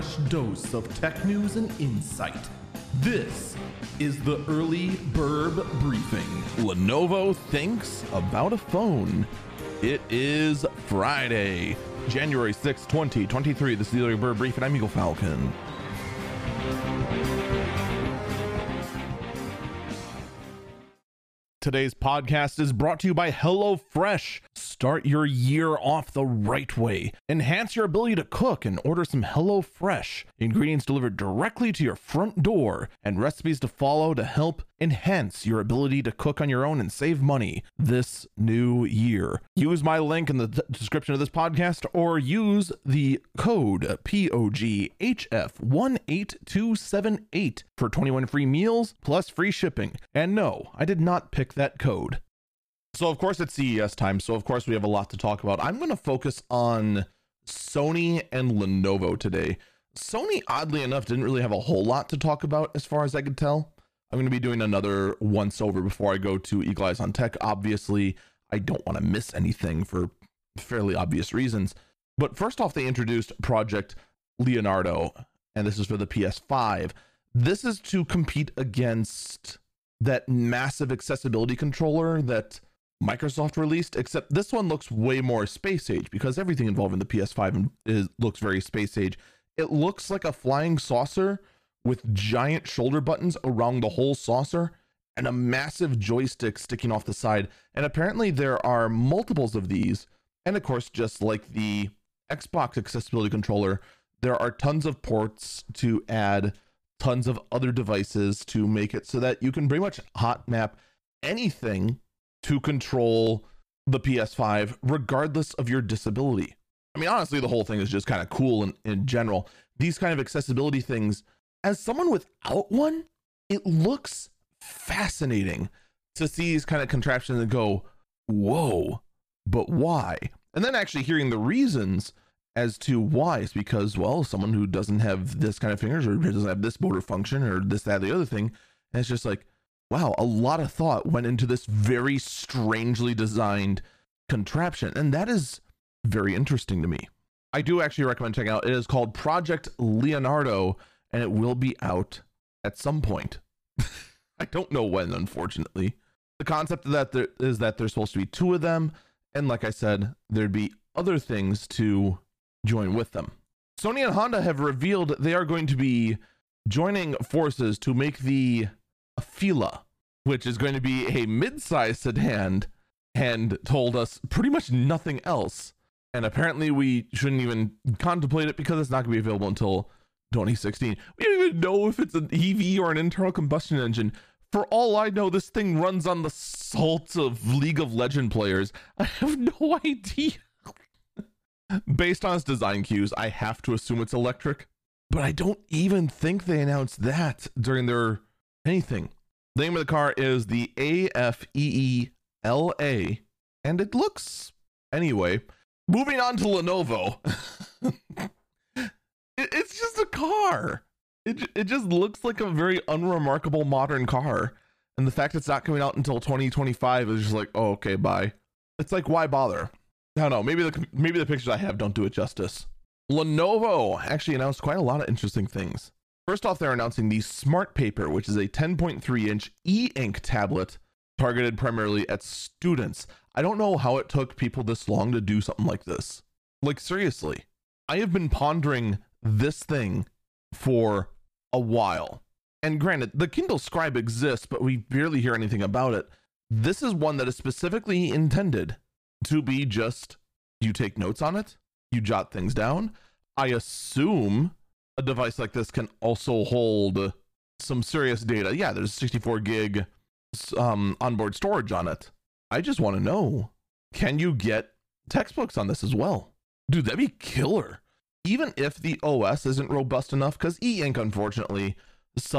fresh dose of tech news and insight. This is the Early Burb Briefing. Lenovo thinks about a phone. It is Friday, January 6, 2023. This is the Early Burb Briefing. I'm Eagle Falcon. Today's podcast is brought to you by HelloFresh. Start your year off the right way. Enhance your ability to cook and order some HelloFresh. Ingredients delivered directly to your front door and recipes to follow to help enhance your ability to cook on your own and save money this new year. Use my link in the description of this podcast or use the code POGHF18278 for 21 free meals plus free shipping. And no, I did not pick that code. So, of course, it's CES time. So, of course, we have a lot to talk about. I'm going to focus on Sony and Lenovo today. Sony, oddly enough, didn't really have a whole lot to talk about as far as I could tell. I'm going to be doing another once over before I go to Eagle Eyes on Tech. Obviously, I don't want to miss anything for fairly obvious reasons. But first off, they introduced Project Leonardo, and this is for the PS5. This is to compete against that massive accessibility controller that Microsoft released, except this one looks way more space age because everything involving the PS5 is, looks very space age. It looks like a flying saucer with giant shoulder buttons around the whole saucer and a massive joystick sticking off the side. And apparently, there are multiples of these. And of course, just like the Xbox accessibility controller, there are tons of ports to add tons of other devices to make it so that you can pretty much hot map anything to control the PS5, regardless of your disability. I mean, honestly, the whole thing is just kind of cool in, in general. These kind of accessibility things, as someone without one, it looks fascinating to see these kind of contraptions and go, whoa, but why? And then actually hearing the reasons as to why It's because, well, someone who doesn't have this kind of fingers or doesn't have this motor function or this, that, the other thing, and it's just like, wow, a lot of thought went into this very strangely designed contraption. And that is very interesting to me. I do actually recommend checking out. It is called Project Leonardo, and it will be out at some point. I don't know when, unfortunately. The concept of that there is that there's supposed to be two of them, and like I said, there'd be other things to join with them. Sony and Honda have revealed they are going to be joining forces to make the AFEELA, which is going to be a mid-sized sedan, and told us pretty much nothing else. And apparently, we shouldn't even contemplate it because it's not going to be available until 2016. We don't even know if it's an EV or an internal combustion engine. For all I know, this thing runs on the salt of League of Legend players. I have no idea. Based on its design cues, I have to assume it's electric, but I don't even think they announced that during their anything. The name of the car is the AFEELA, and it looks anyway. Moving on to Lenovo. it, it's just a car. It, it just looks like a very unremarkable modern car. And the fact it's not coming out until 2025 is just like, oh, okay, bye. It's like, why bother? I don't know. Maybe the maybe the pictures I have don't do it justice. Lenovo actually announced quite a lot of interesting things. First off, they're announcing the Smart Paper, which is a 10.3 inch e ink tablet targeted primarily at students. I don't know how it took people this long to do something like this. Like, seriously, I have been pondering this thing for a while. And granted, the Kindle Scribe exists, but we barely hear anything about it. This is one that is specifically intended to be just you take notes on it, you jot things down. I assume a device like this can also hold some serious data. Yeah, there's 64 gig um, onboard storage on it. I just want to know can you get textbooks on this as well? Dude, that'd be killer. Even if the OS isn't robust enough, because e ink, unfortunately,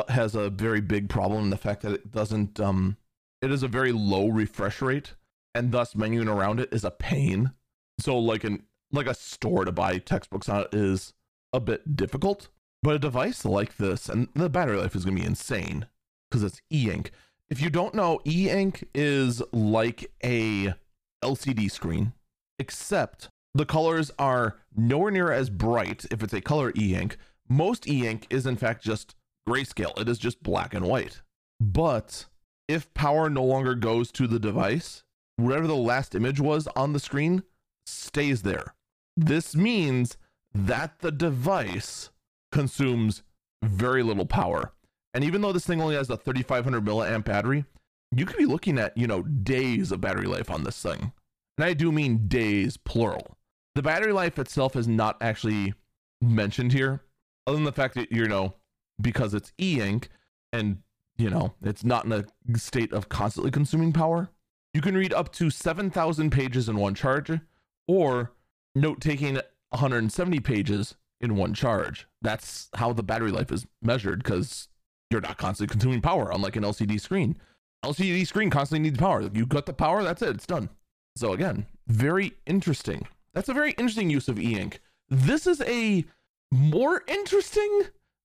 has a very big problem in the fact that it doesn't, um, it is a very low refresh rate, and thus menuing around it is a pain. So, like an like a store to buy textbooks on is a bit difficult. But a device like this, and the battery life is going to be insane because it's e ink. If you don't know, e ink is like a LCD screen, except the colors are nowhere near as bright if it's a color e ink, most e-ink is in fact just grayscale. It is just black and white. But if power no longer goes to the device, whatever the last image was on the screen stays there. This means that the device consumes very little power. And even though this thing only has a 3500 milliamp battery, you could be looking at, you know, days of battery life on this thing. And I do mean days, plural. The battery life itself is not actually mentioned here, other than the fact that, you know, because it's e ink and, you know, it's not in a state of constantly consuming power, you can read up to 7,000 pages in one charge or note taking 170 pages in one charge. That's how the battery life is measured because you're not constantly consuming power, unlike an LCD screen. LCD screen constantly needs power. You got the power, that's it, it's done. So again, very interesting. That's a very interesting use of e-ink. This is a more interesting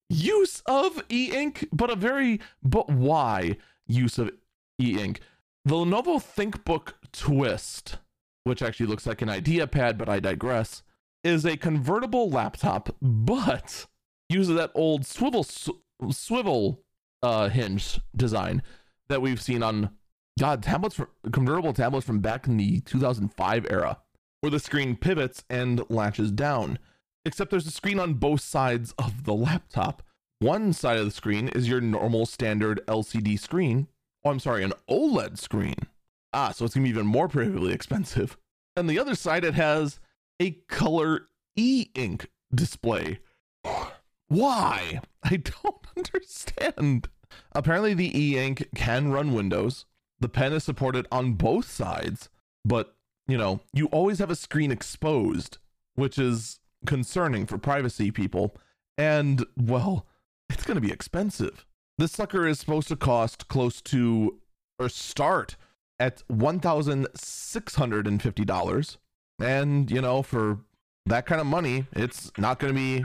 use of e-ink, but a very but why use of e-ink. The Lenovo ThinkBook Twist, which actually looks like an IdeaPad, but I digress, is a convertible laptop, but uses that old swivel swivel uh, hinge design that we've seen on God tablets, convertible tablets from back in the 2005 era, where the screen pivots and latches down. Except there's a screen on both sides of the laptop. One side of the screen is your normal standard LCD screen. Oh, I'm sorry, an OLED screen. Ah, so it's gonna be even more prohibitively expensive. And the other side, it has a color e ink display. Why? I don't understand. Apparently, the e ink can run Windows. The pen is supported on both sides, but you know, you always have a screen exposed, which is concerning for privacy people. And well, it's going to be expensive. This sucker is supposed to cost close to or start at $1,650. And, you know, for that kind of money, it's not going to be,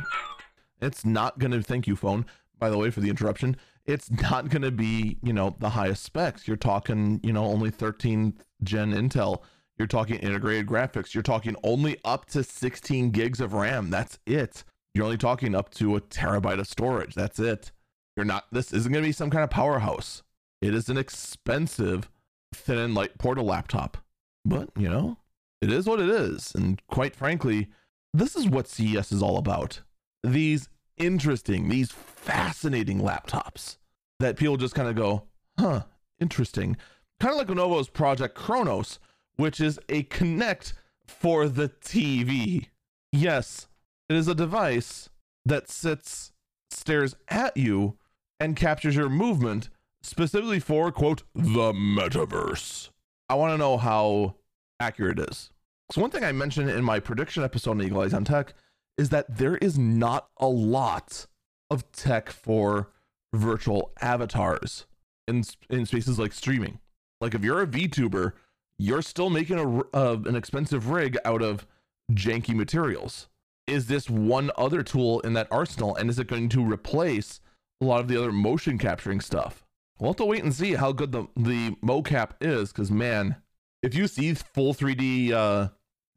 it's not going to, thank you, phone, by the way, for the interruption. It's not going to be, you know, the highest specs. You're talking, you know, only 13th gen Intel. You're talking integrated graphics. You're talking only up to 16 gigs of RAM. That's it. You're only talking up to a terabyte of storage. That's it. You're not, this isn't going to be some kind of powerhouse. It is an expensive thin and light portal laptop. But, you know, it is what it is. And quite frankly, this is what CES is all about. These interesting, these fascinating laptops that people just kind of go, huh, interesting. Kind of like Lenovo's Project Chronos, which is a Kinect for the TV. Yes, it is a device that sits, stares at you, and captures your movement specifically for, quote, the metaverse. I want to know how accurate it is. So, one thing I mentioned in my prediction episode on Eagle Eyes on Tech is that there is not a lot of tech for virtual avatars in, in spaces like streaming. Like, if you're a VTuber, you're still making a, uh, an expensive rig out of janky materials is this one other tool in that arsenal and is it going to replace a lot of the other motion capturing stuff. We'll have to wait and see how good the the mocap is because man if you see full 3d uh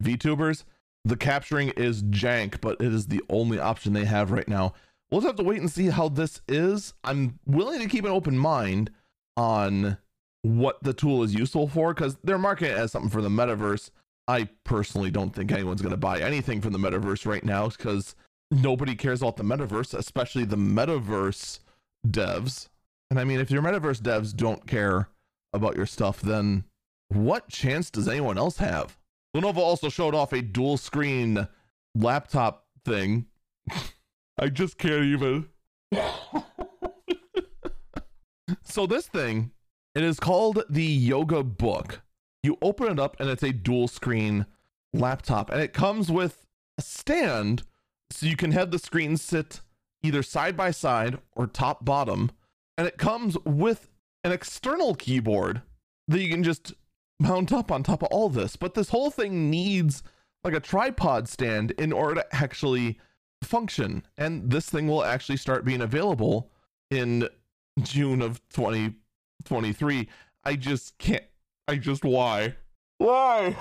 vtubers the capturing is jank but it is the only option they have right now. We'll just have to wait and see how this is. I'm willing to keep an open mind on what the tool is useful for because they're marketing it as something for the metaverse. I personally don't think anyone's going to buy anything from the metaverse right now because nobody cares about the metaverse, especially the metaverse devs. And I mean, if your metaverse devs don't care about your stuff, then what chance does anyone else have? Lenovo also showed off a dual screen laptop thing. I just can't even. so, this thing, it is called the Yoga Book you open it up and it's a dual screen laptop and it comes with a stand so you can have the screen sit either side by side or top bottom and it comes with an external keyboard that you can just mount up on top of all this but this whole thing needs like a tripod stand in order to actually function and this thing will actually start being available in June of 2023 I just can't I just why? Why?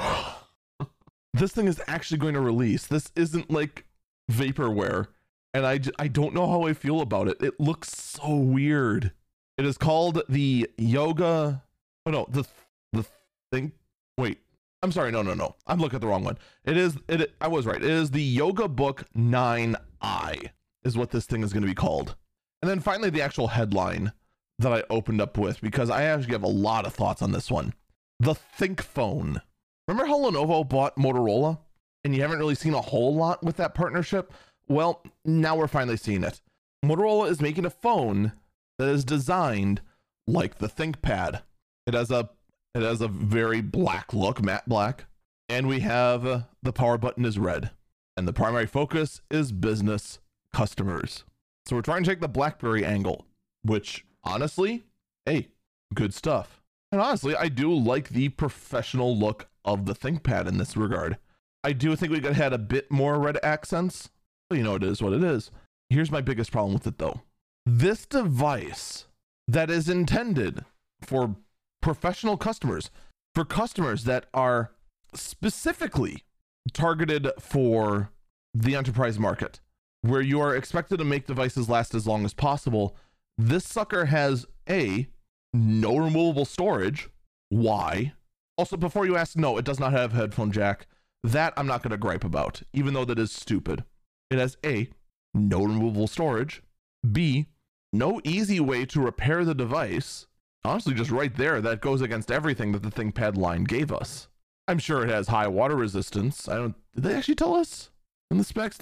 this thing is actually going to release. This isn't like vaporware. and I, I don't know how I feel about it. It looks so weird. It is called the Yoga. Oh no, the the thing. Wait, I'm sorry. No, no, no. I'm looking at the wrong one. It is it. I was right. It is the Yoga Book 9i is what this thing is going to be called. And then finally, the actual headline that I opened up with because I actually have a lot of thoughts on this one. The Think Phone. Remember how Lenovo bought Motorola? And you haven't really seen a whole lot with that partnership? Well, now we're finally seeing it. Motorola is making a phone that is designed like the ThinkPad. It has a it has a very black look, matte black, and we have uh, the power button is red, and the primary focus is business customers. So we're trying to take the BlackBerry angle, which honestly, hey, good stuff. And honestly, I do like the professional look of the ThinkPad in this regard. I do think we could have had a bit more red accents, but you know, it is what it is. Here's my biggest problem with it though. This device that is intended for professional customers, for customers that are specifically targeted for the enterprise market, where you are expected to make devices last as long as possible, this sucker has A, no removable storage. Why? Also, before you ask, no, it does not have headphone jack. That I'm not going to gripe about, even though that is stupid. It has A, no removable storage. B, no easy way to repair the device. Honestly, just right there, that goes against everything that the ThinkPad line gave us. I'm sure it has high water resistance. I don't. Did they actually tell us in the specs?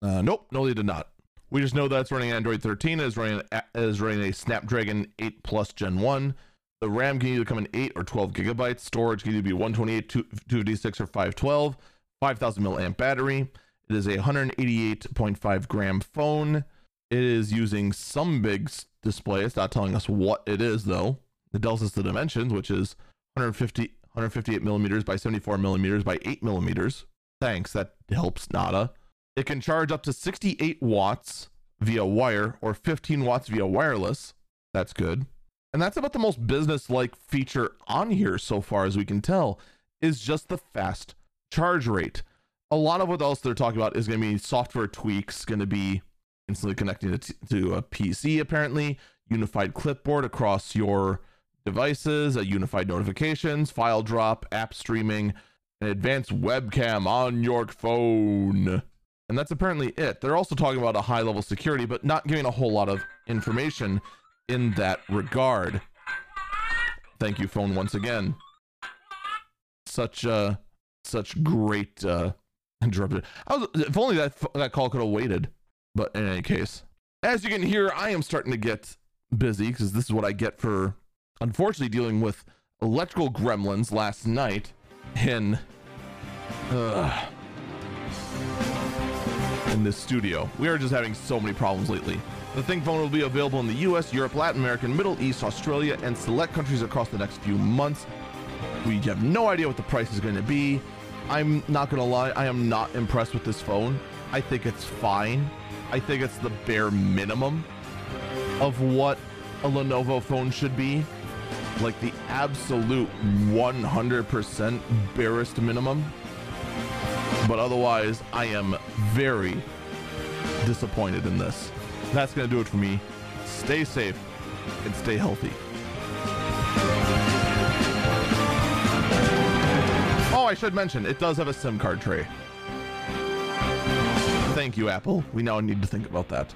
Uh, nope, no, they did not. We just know that it's running Android 13. It is running is running a Snapdragon 8 Plus Gen 1. The RAM can either come in 8 or 12 gigabytes. Storage can either be 128, 256, or 512. 5000 milliamp battery. It is a 188.5 gram phone. It is using some big display. It's not telling us what it is though. It tells us the dimensions, which is 150, 158 millimeters by 74 millimeters by 8 millimeters. Thanks, that helps nada. It can charge up to 68 watts via wire or 15 watts via wireless. That's good. And that's about the most business like feature on here so far as we can tell, is just the fast charge rate. A lot of what else they're talking about is going to be software tweaks, going to be instantly connecting it to a PC, apparently, unified clipboard across your devices, a unified notifications, file drop, app streaming, an advanced webcam on your phone. And that's apparently it. They're also talking about a high level security, but not giving a whole lot of information in that regard. Thank you, phone, once again. Such uh such great uh interrupted. I was if only that that call could have waited. But in any case, as you can hear, I am starting to get busy because this is what I get for unfortunately dealing with electrical gremlins last night in uh, in this studio. We are just having so many problems lately. The Think phone will be available in the US, Europe, Latin America, Middle East, Australia, and select countries across the next few months. We have no idea what the price is going to be. I'm not going to lie, I am not impressed with this phone. I think it's fine. I think it's the bare minimum of what a Lenovo phone should be. Like the absolute 100% barest minimum. But otherwise, I am very disappointed in this. That's going to do it for me. Stay safe and stay healthy. Oh, I should mention, it does have a SIM card tray. Thank you, Apple. We now need to think about that.